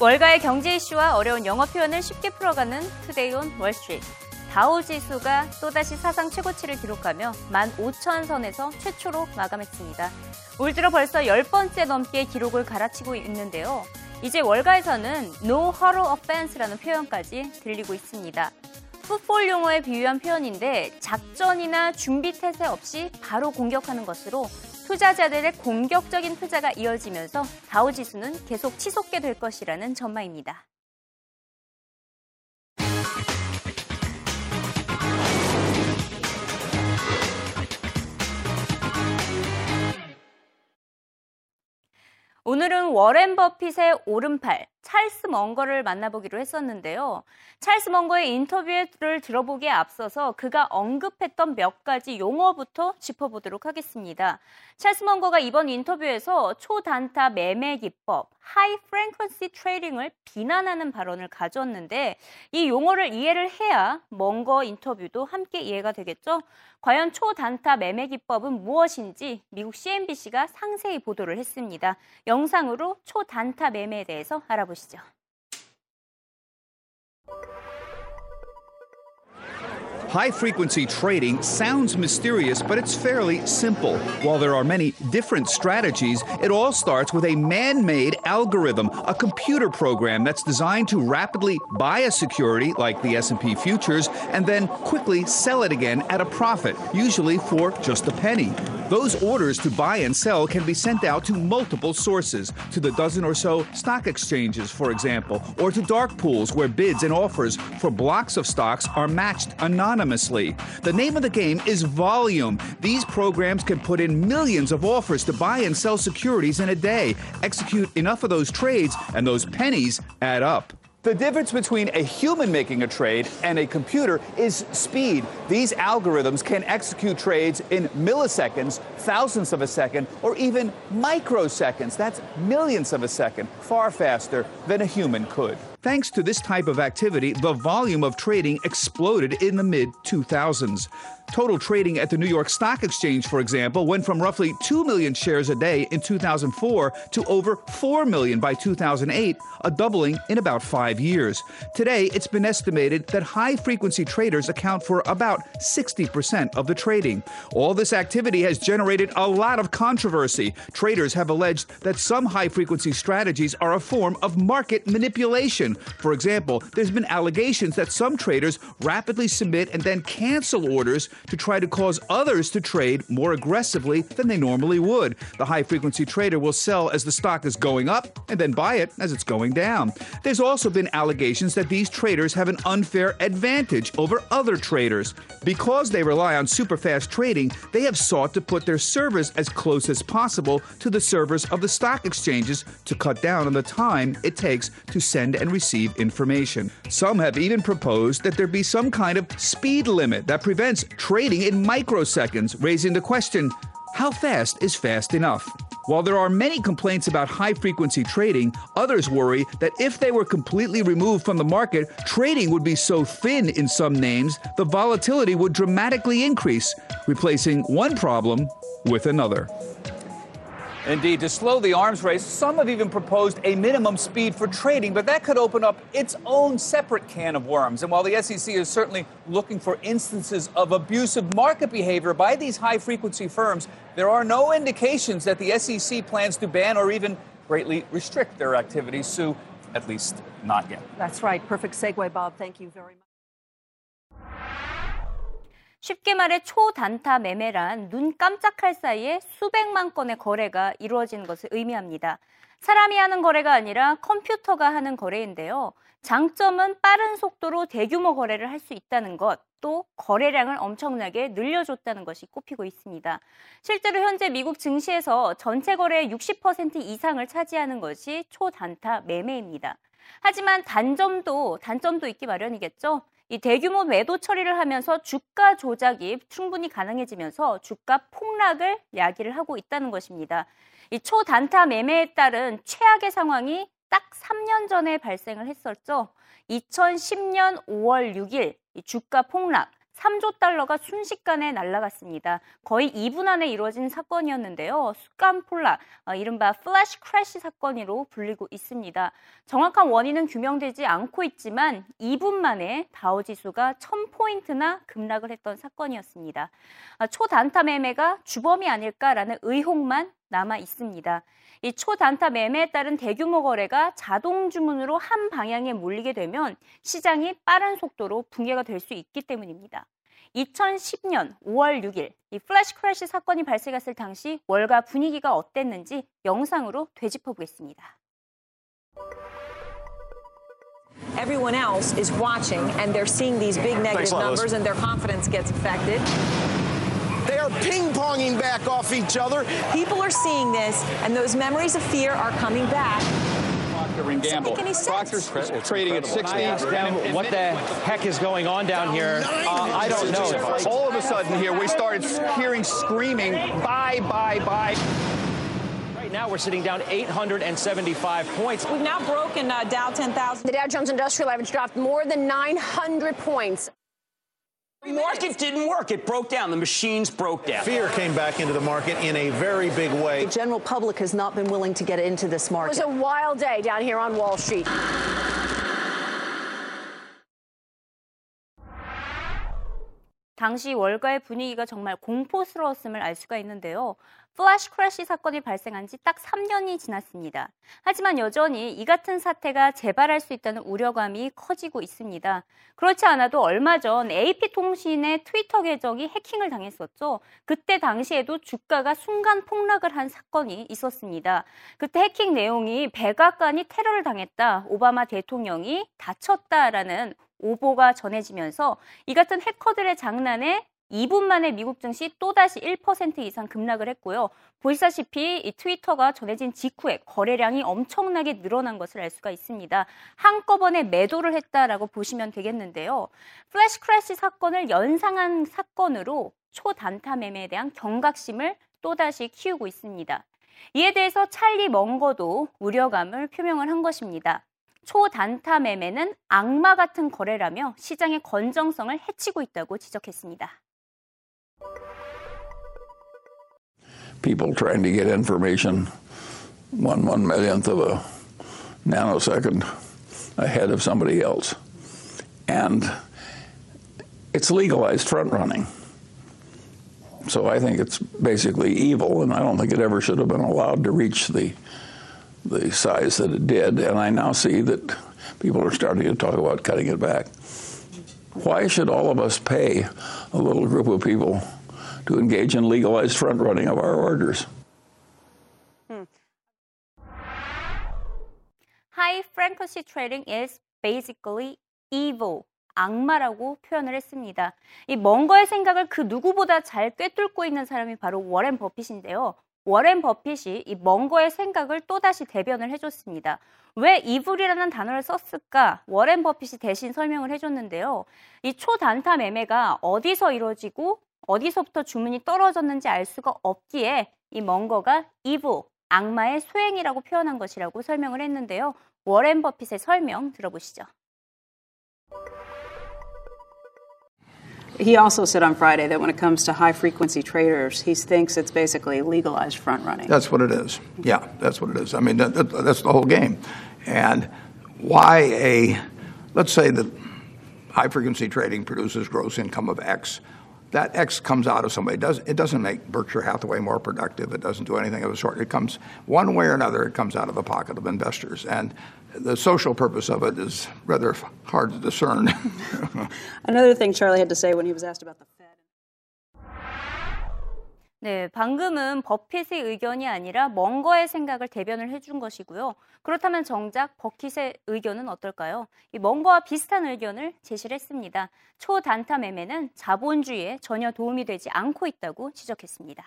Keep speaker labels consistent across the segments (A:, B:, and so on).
A: 월가의 경제 이슈와 어려운 영어 표현을 쉽게 풀어가는 Today on Wall Street. 다우 지수가 또다시 사상 최고치를 기록하며 15,000선에서 최초로 마감했습니다. 올 들어 벌써 10번째 넘게 기록을 갈아치고 있는데요. 이제 월가에서는 no huddle offense라는 표현까지 들리고 있습니다. 풋볼 용어에 비유한 표현인데 작전이나 준비 태세 없이 바로 공격하는 것으로 투자자들의 공격적인 투자가 이어지면서 다우 지수는 계속 치솟게 될 것이라는 전망입니다. 오늘은 워렌 버핏의 오른팔, 찰스 멍거를 만나보기로 했었는데요. 찰스 멍거의 인터뷰를 들어보기에 앞서서 그가 언급했던 몇 가지 용어부터 짚어보도록 하겠습니다. 찰스 멍거가 이번 인터뷰에서 초단타 매매 기법, high frequency trading을 비난하는 발언을 가졌는데 이 용어를 이해를 해야 멍거 인터뷰도 함께 이해가 되겠죠? 과연 초단타 매매 기법은 무엇인지 미국 CNBC가 상세히 보도를 했습니다. 영상으로 초단타 매매에 대해서 알아보겠습니다. 보시죠.
B: High frequency trading sounds mysterious, but it's fairly simple. While there are many different strategies, it all starts with a man made algorithm, a computer program that's designed to rapidly buy a security like the S&P futures and then quickly sell it again at a profit, usually for just a penny. Those orders to buy and sell can be sent out to multiple sources, to the dozen or so stock exchanges, for example, or to dark pools where bids and offers for blocks of stocks are matched anonymously. The name of the game is volume. These programs can put in millions of offers to buy and sell securities in a day, execute enough of those trades, and those pennies add up. The difference between a human making a trade and a computer is speed. These algorithms can execute trades in milliseconds, thousandths of a second, or even microseconds. That's millions of a second, far faster than a human could. Thanks to this type of activity, the volume of trading exploded in the mid 2000s. Total trading at the New York Stock Exchange, for example, went from roughly 2 million shares a day in 2004 to over 4 million by 2008, a doubling in about five years. Today, it's been estimated that high frequency traders account for about 60% of the trading. All this activity has generated a lot of controversy. Traders have alleged that some high frequency strategies are a form of market manipulation. For example, there's been allegations that some traders rapidly submit and then cancel orders to try to cause others to trade more aggressively than they normally would. The high frequency trader will sell as the stock is going up and then buy it as it's going down. There's also been allegations that these traders have an unfair advantage over other traders. Because they rely on super fast trading, they have sought to put their servers as close as possible to the servers of the stock exchanges to cut down on the time it takes to send and receive information. Some have even proposed that there be some kind of speed limit that prevents trading in microseconds, raising the question how fast is fast enough? While there are many complaints about high frequency trading, others worry that if they were completely removed from the market, trading would be so thin in some names, the volatility would dramatically increase, replacing one problem with another. Indeed, to slow the arms race, some have even proposed a minimum speed for trading, but that could open up its own separate can of worms. And while the SEC is certainly looking for instances of abusive market behavior by these high frequency firms, there are no indications that the SEC plans to ban or even greatly restrict their activities. Sue, at least not yet.
C: That's right. Perfect segue, Bob. Thank you very much.
A: 쉽게 말해 초단타 매매란 눈 깜짝할 사이에 수백만 건의 거래가 이루어지는 것을 의미합니다. 사람이 하는 거래가 아니라 컴퓨터가 하는 거래인데요. 장점은 빠른 속도로 대규모 거래를 할 수 있다는 것, 또 거래량을 엄청나게 늘려줬다는 것이 꼽히고 있습니다. 실제로 현재 미국 증시에서 전체 거래의 60% 이상을 차지하는 것이 초단타 매매입니다. 하지만 단점도 단점도 있기 마련이겠죠. 이 대규모 매도 처리를 하면서 주가 조작이 충분히 가능해지면서 주가 폭락을 야기를 하고 있다는 것입니다. 이 초단타 매매에 따른 최악의 상황이 딱 3년 전에 발생을 했었죠. 2010년 5월 6일 이 주가 폭락 3조 달러가 순식간에 날라갔습니다. 거의 2분 안에 이루어진 사건이었는데요. 폭락, 어, 이른바 flash crash 사건으로 불리고 있습니다. 정확한 원인은 규명되지 않고 있지만 2분 만에 다우 지수가 1000포인트나 급락을 했던 사건이었습니다. 아, 초단타 매매가 주범이 아닐까라는 의혹만 남아 있습니다. 이 초단타 매매에 따른 대규모 거래가 자동 주문으로 한 방향에 몰리게 되면 시장이 빠른 속도로 붕괴가 될 수 있기 때문입니다. 2010년 5월 6일 이 플래시 크래시 사건이 발생했을 당시 월가 분위기가 어땠는지 영상으로 되짚어 보겠습니다.
D: Everyone else is watching and they're seeing these big negative numbers and their confidence gets affected.
E: They are ping ponging back off each other.
D: People are seeing this, and those memories of fear are coming back.
F: Procter and Gamble.
D: Make any sense?
F: Procter's trading at 60.
G: I them what the heck is going on down here. Uh, I don't know.
B: All of a sudden here, we started hearing screaming, bye, bye, bye.
G: Right now, we're sitting down 875 points.
D: We've now broken uh, Dow 10,000.
H: The Dow Jones Industrial Average dropped more than 900 points.
I: The market didn't work. It broke down. The machines broke down.
E: Fear came back into the market in a very big way.
C: The general public has not been willing to get into this market.
H: It was a wild day down here on Wall Street.
A: 당시 월가의 분위기가 정말 공포스러웠음을 알 수가 있는데요. flash crash 사건이 발생한 지 딱 3년이 지났습니다. 하지만 여전히 이 같은 사태가 재발할 수 있다는 우려감이 커지고 있습니다. 그렇지 않아도 얼마 전 AP통신의 트위터 계정이 해킹을 당했었죠. 그때 당시에도 주가가 순간 폭락을 한 사건이 있었습니다. 그때 해킹 내용이 백악관이 테러를 당했다, 오바마 대통령이 다쳤다라는 오보가 전해지면서 이 같은 해커들의 장난에 2분 만에 미국 증시 또다시 1% 이상 급락을 했고요. 보시다시피 이 트위터가 전해진 직후에 거래량이 엄청나게 늘어난 것을 알 수가 있습니다. 한꺼번에 매도를 했다라고 보시면 되겠는데요. flash crash 사건을 연상한 사건으로 초단타 매매에 대한 경각심을 또다시 키우고 있습니다. 이에 대해서 찰리 멍거도 우려감을 표명을 한 것입니다. 초단타 매매는 악마 같은 거래라며 시장의 건정성을 해치고 있다고 지적했습니다.
J: people trying to get information one one millionth of a nanosecond ahead of somebody else. And it's legalized front running. So I think it's basically evil, and I don't think it ever should have been allowed to reach the the size that it did. And I now see that people are starting to talk about cutting it back. Why should all of us pay a little group of people to engage in legalized front running of our orders?
A: High frequency trading is basically evil. 악마라고 표현을 했습니다. 이 먼거의 생각을 그 누구보다 잘 꿰뚫고 있는 사람이 바로 워렌 버핏인데요. 워렌 버핏이 이 먼거의 생각을 또다시 대변을 해줬습니다. 왜 이불이라는 단어를 썼을까? 워렌 버핏이 대신 설명을 해줬는데요. 이 초단타 매매가 어디서 이루어지고 어디서부터 주문이 떨어졌는지 알 수가 없기에 이 먼거가 evil, 악마의 소행이라고 표현한 것이라고 설명을 했는데요. 워렌 버핏의 설명 들어보시죠.
K: He also said on Friday that when it comes to high frequency traders, he thinks it's basically legalized front running.
L: That's what it is. Yeah, that's what it is. I mean, that, that, that's the whole game. And why a, let's say that high frequency trading produces gross income of X. That X comes out of somebody. It, does, it doesn't make Berkshire Hathaway more productive. It doesn't do anything of the sort. It comes one way or another, it comes out of the pocket of investors. And the social purpose of it is rather hard to discern.
K: Another thing Charlie had to say when he was asked about the.
A: 네, 방금은 버핏의 의견이 아니라 먼거의 생각을 대변을 해준 것이고요. 그렇다면 정작 버킷의 의견은 어떨까요? 이 먼거와 비슷한 의견을 제시를 했습니다. 초단타 매매는 자본주의에 전혀 도움이 되지 않고 있다고 지적했습니다.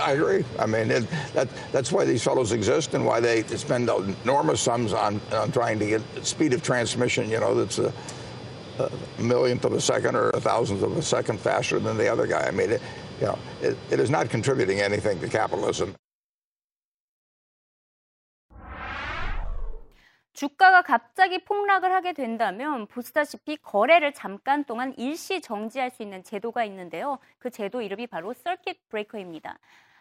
L: I agree. I mean, it, that, that's why these fellows exist and why they spend enormous sums on, on trying to get speed of transmission, you know, that's a, a millionth of a second or a thousandth of a second faster than the other guy. I mean, it, you know, it, it is not contributing anything to capitalism.
A: 주가가 갑자기 폭락을 하게 된다면 보시다시피 거래를 잠깐 동안 일시 정지할 수 있는 제도가 있는데요. 그 제도 이름이 바로 서킷 브레이커입니다.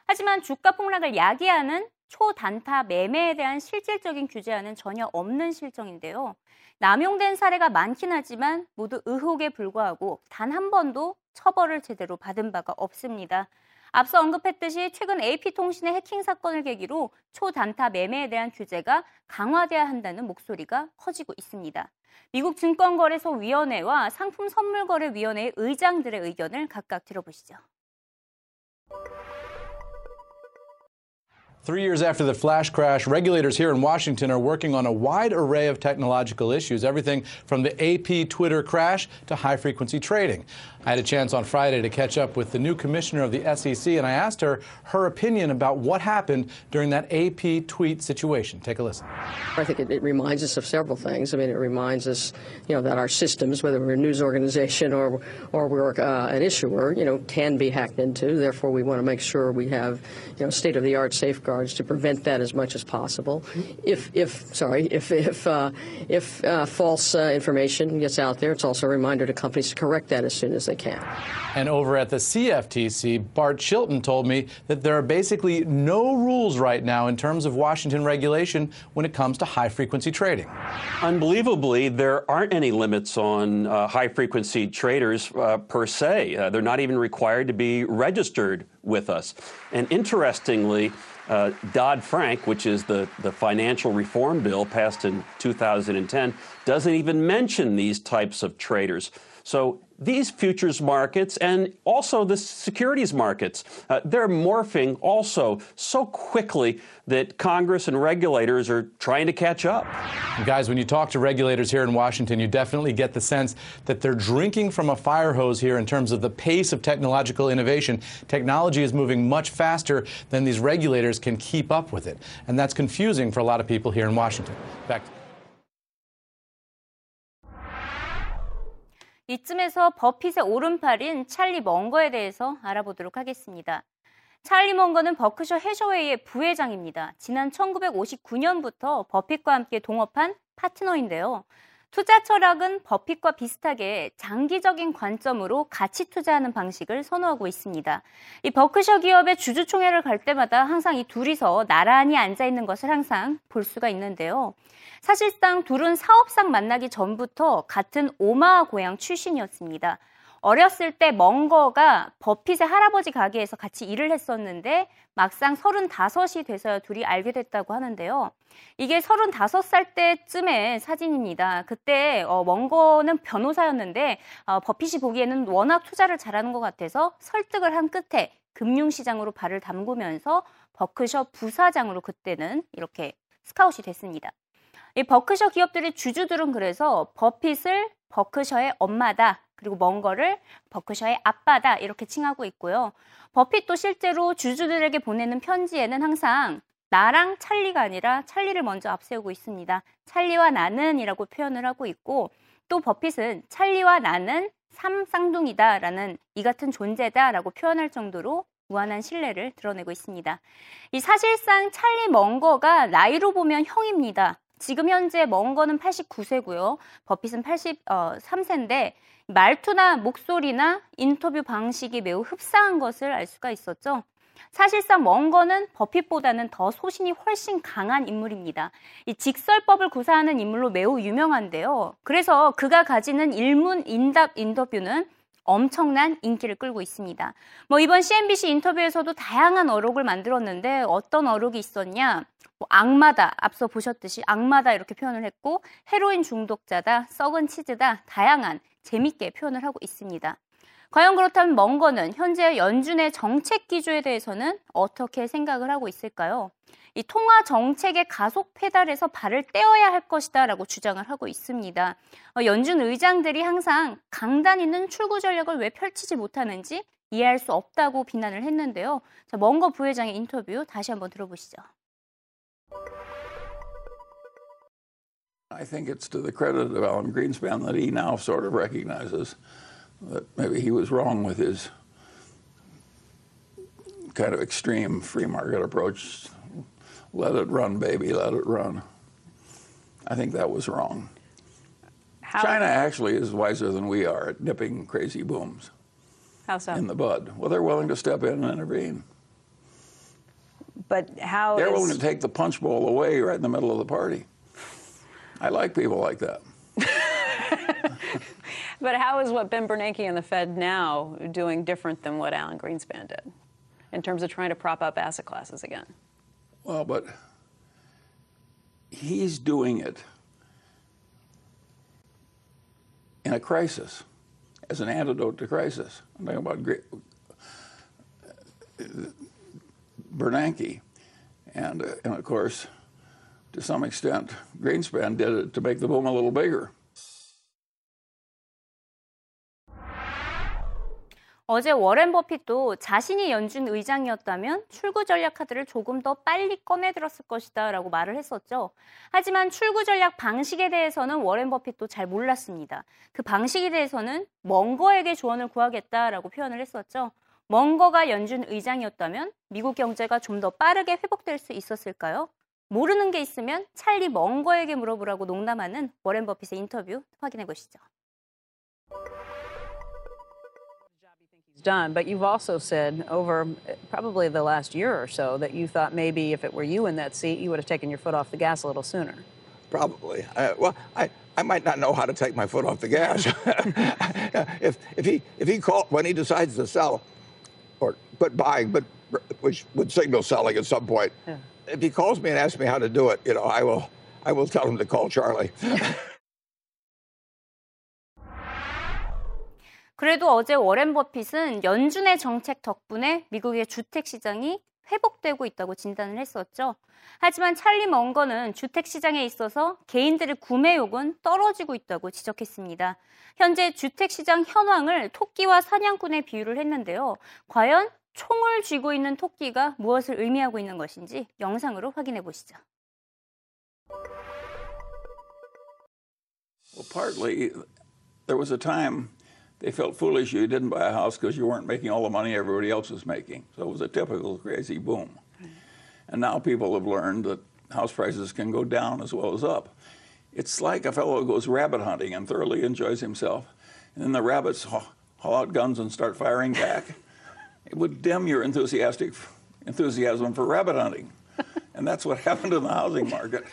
A: 하지만 주가 폭락을 야기하는 초단타 매매에 대한 실질적인 규제안은 전혀 없는 실정인데요. 남용된 사례가 많긴 하지만 모두 의혹에 불과하고 단 한 번도 처벌을 제대로 받은 바가 없습니다. 앞서 언급했듯이 최근 AP통신의 해킹 사건을 계기로 초단타 매매에 대한 규제가 강화돼야 한다는 목소리가 커지고 있습니다. 미국 증권거래소위원회와 상품선물거래위원회의 의장들의 의견을 각각 들어보시죠.
M: Three years after the flash crash, regulators here in Washington are working on a wide array of technological issues, everything from the AP Twitter crash to high frequency trading. I had a chance on Friday to catch up with the new commissioner of the SEC, and I asked her her opinion about what happened during that AP tweet situation. Take a listen.
N: I think it, it reminds us of several things. I mean, it reminds us, you know, that our systems, whether we're a news organization or or we're uh, an issuer, you know, can be hacked into. Therefore, we want to make sure we have, you know, state-of-the-art safeguards to prevent that as much as possible. If if sorry, if if uh, if uh, false uh, information gets out there, it's also a reminder to companies to correct that as soon as they can.
M: And over at the CFTC, Bart Chilton told me that there are basically no rules right now in terms of Washington regulation when it comes to high frequency trading.
I: Unbelievably, there aren't any limits on uh, high frequency traders uh, per se. Uh, they're not even required to be registered with us. And interestingly, uh, Dodd Frank, which is the, the financial reform bill passed in 2010, doesn't even mention these types of traders. So these futures markets and also the securities markets, uh, they're morphing also so quickly that Congress and regulators are trying to catch up.
M: Guys, when you talk to regulators here in Washington, you definitely get the sense that they're drinking from a fire hose here in terms of the pace of technological innovation. Technology is moving much faster than these regulators can keep up with it. And that's confusing for a lot of people here in Washington. Back
A: 이쯤에서 버핏의 오른팔인 찰리 멍거에 대해서 알아보도록 하겠습니다. 찰리 멍거는 버크셔 해셔웨이의 부회장입니다. 지난 1959년부터 버핏과 함께 동업한 파트너인데요. 투자 철학은 버핏과 비슷하게 장기적인 관점으로 가치 투자하는 방식을 선호하고 있습니다. 이 버크셔 기업의 주주총회를 갈 때마다 항상 이 둘이서 나란히 앉아 있는 것을 항상 볼 수가 있는데요. 사실상 둘은 사업상 만나기 전부터 같은 오마하 고향 출신이었습니다. 어렸을 때 멍거가 버핏의 할아버지 가게에서 같이 일을 했었는데 막상 35이 돼서야 둘이 알게 됐다고 하는데요. 이게 35살 때쯤의 사진입니다. 그때 어, 멍거는 변호사였는데 어, 버핏이 보기에는 워낙 투자를 잘하는 것 같아서 설득을 한 끝에 금융시장으로 발을 담그면서 버크셔 부사장으로 그때는 이렇게 스카웃이 됐습니다. 이 버크셔 기업들의 주주들은 그래서 버핏을 버크셔의 엄마다 그리고 멍거를 버크셔의 아빠다 이렇게 칭하고 있고요. 버핏도 실제로 주주들에게 보내는 편지에는 항상 나랑 찰리가 아니라 찰리를 먼저 앞세우고 있습니다. 찰리와 나는이라고 표현을 하고 있고 또 버핏은 찰리와 나는 삼쌍둥이다라는 이 같은 존재다라고 표현할 정도로 무한한 신뢰를 드러내고 있습니다. 이 사실상 찰리 멍거가 나이로 보면 형입니다. 지금 현재 멍거는 89세고요. 버핏은 83세인데 말투나 목소리나 인터뷰 방식이 매우 흡사한 것을 알 수가 있었죠. 사실상 멍거는 버핏보다는 더 소신이 훨씬 강한 인물입니다. 이 직설법을 구사하는 인물로 매우 유명한데요. 그래서 그가 가지는 일문 인답 인터뷰는 엄청난 인기를 끌고 있습니다. 뭐 이번 CNBC 인터뷰에서도 다양한 어록을 만들었는데 어떤 어록이 있었냐? 뭐 악마다 앞서 보셨듯이 악마다 이렇게 표현을 했고 헤로인 중독자다, 썩은 치즈다 다양한 재밌게 표현을 하고 있습니다. 과연 그렇다면 멍거는 현재 연준의 정책 기조에 대해서는 어떻게 생각을 하고 있을까요? 이 통화 정책의 가속 페달에서 발을 떼어야 할 것이다라고 주장을 하고 있습니다. 어, 연준 의장들이 항상 강단 있는 출구 전략을 왜 펼치지 못하는지 이해할 수 없다고 비난을 했는데요. 자, 멍거 부회장의 인터뷰 다시 한번 들어보시죠.
J: I think it's to the credit of Alan Greenspan that he now sort of recognizes that maybe he was wrong with his kind of extreme free market approach. Let it run, baby, let it run. I think that was wrong.
K: How,
J: China actually is wiser than we are at nipping crazy booms
K: how so?
J: in the bud. Well, they're willing to step in and intervene.
K: but how
J: They're willing to take the punch bowl away right in the middle of the party. I like people like that.
K: But how is what Ben Bernanke and the Fed now doing different than what Alan Greenspan did in terms of trying to prop up asset classes again?
J: Well, but he's doing it in a crisis, as an antidote to crisis. I'm talking about Gre- Bernanke. And, uh, and of course, to some extent, Greenspan did it to make the boom a little bigger.
A: 어제 워렌 버핏도 자신이 연준 의장이었다면 출구 전략 카드를 조금 더 빨리 꺼내들었을 것이다 라고 말을 했었죠. 하지만 출구 전략 방식에 대해서는 워렌 버핏도 잘 몰랐습니다. 그 방식에 대해서는 멍거에게 조언을 구하겠다라고 표현을 했었죠. 멍거가 연준 의장이었다면 미국 경제가 좀 더 빠르게 회복될 수 있었을까요? 모르는 게 있으면 찰리 멍거에게 물어보라고 농담하는 워렌 버핏의 인터뷰 확인해 보시죠.
K: Done. But you've also said over uh, probably the last year or so that you thought maybe if it were you in that seat, you would have taken your foot off the gas a little sooner.
L: Probably. Uh, well, I, I might not know how to take my foot off the gas. if if he if he call when he decides to sell, or but buying, but which would signal selling at some point.
K: Yeah.
L: If he calls me and asks me how to do it, you know, I will I will tell him to call Charlie.
A: 그래도 어제 워렌 버핏은 연준의 정책 덕분에 미국의 주택 시장이 회복되고 있다고 진단을 했었죠. 하지만 찰리 멍거는 주택 시장에 있어서 개인들의 구매욕은 떨어지고 있다고 지적했습니다. 현재 주택 시장 현황을 토끼와 사냥꾼에 비유를 했는데요. 과연 총을 쥐고 있는 토끼가 무엇을 의미하고 있는 것인지 영상으로 확인해 보시죠.
J: Well, partly, there was a time they felt foolish you didn't buy a house because you weren't making all the money everybody else was making. So it was a typical crazy boom. And now people have learned that house prices can go down as well as up. It's like a fellow who goes rabbit hunting and thoroughly enjoys himself, and then the rabbits haul haul out guns and start firing back. it would dim your enthusiastic enthusiasm for rabbit hunting. and that's what happened in the housing market.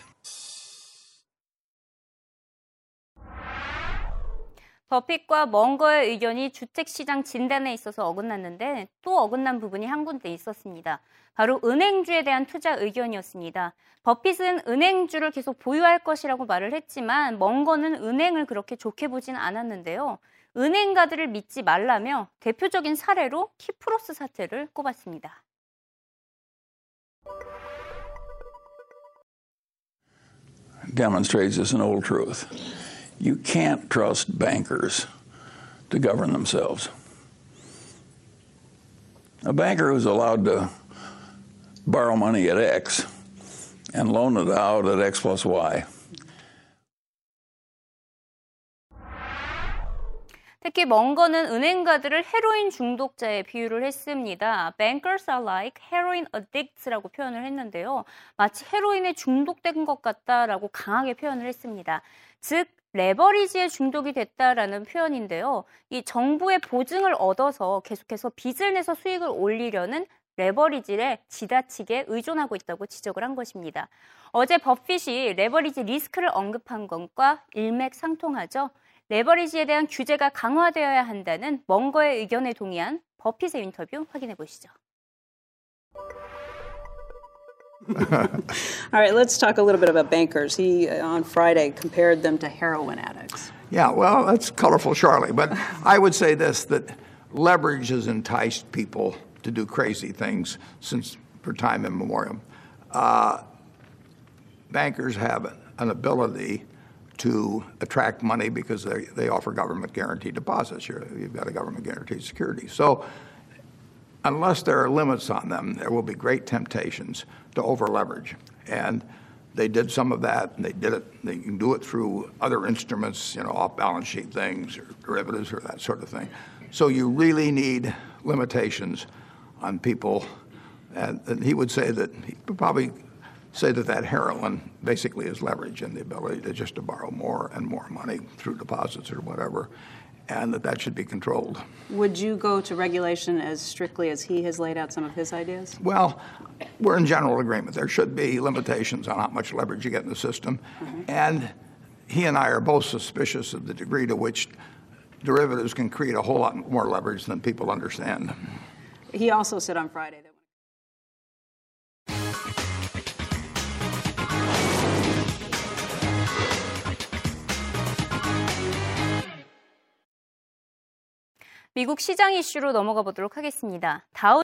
A: 버핏과 멍거의 의견이 주택시장 진단에 있어서 어긋났는데 또 어긋난 부분이 한 군데 있었습니다. 바로 은행주에 대한 투자 의견이었습니다. 버핏은 은행주를 계속 보유할 것이라고 말을 했지만 멍거는 은행을 그렇게 좋게 보진 않았는데요. 은행가들을 믿지 말라며 대표적인 사례로 키프로스 사태를 꼽았습니다.
J: demonstrates as an old truth. You can't trust bankers to govern themselves. A banker who's allowed to borrow money at X and loan it out at X plus Y.
A: 특히 멍거는 은행가들을 헤로인 중독자에 비유를 했습니다. Bankers are like heroin addicts라고 표현을 했는데요. 마치 헤로인에 중독된 것 같다라고 강하게 표현을 했습니다. 즉 레버리지에 중독이 됐다라는 표현인데요. 이 정부의 보증을 얻어서 계속해서 빚을 내서 수익을 올리려는 레버리지에 지나치게 의존하고 있다고 지적을 한 것입니다. 어제 버핏이 레버리지 리스크를 언급한 것과 일맥상통하죠. 레버리지에 대한 규제가 강화되어야 한다는 멍거의 의견에 동의한 버핏의 인터뷰 확인해 보시죠.
K: All right, let's talk a little bit about bankers. He, uh, on Friday, compared them to heroin addicts.
L: Yeah, well, that's colorful, Charlie. But I would say this that leverage has enticed people to do crazy things since for time immemorial. Uh, bankers have an ability to attract money because they, they offer government guaranteed deposits. You're, you've got a government guaranteed security. So, unless there are limits on them, there will be great temptations to over leverage. And they did some of that, and they did it. They can do it through other instruments, you know, off balance sheet things or derivatives or that sort of thing. So, you really need limitations on people. And, and he would say that he probably say that that heroin basically is leverage and the ability to just to borrow more and more money through deposits or whatever, and that that should be controlled.
K: Would you go to regulation as strictly as he has laid out some of his ideas?
L: Well, we're in general agreement. There should be limitations on how much leverage you get in the system. Mm-hmm. And he and I are both suspicious of the degree to which derivatives can create a whole lot more leverage than people understand.
K: He also said on Friday that.
A: 미국 시장 이슈로 넘어가 보도록 하겠습니다. 다우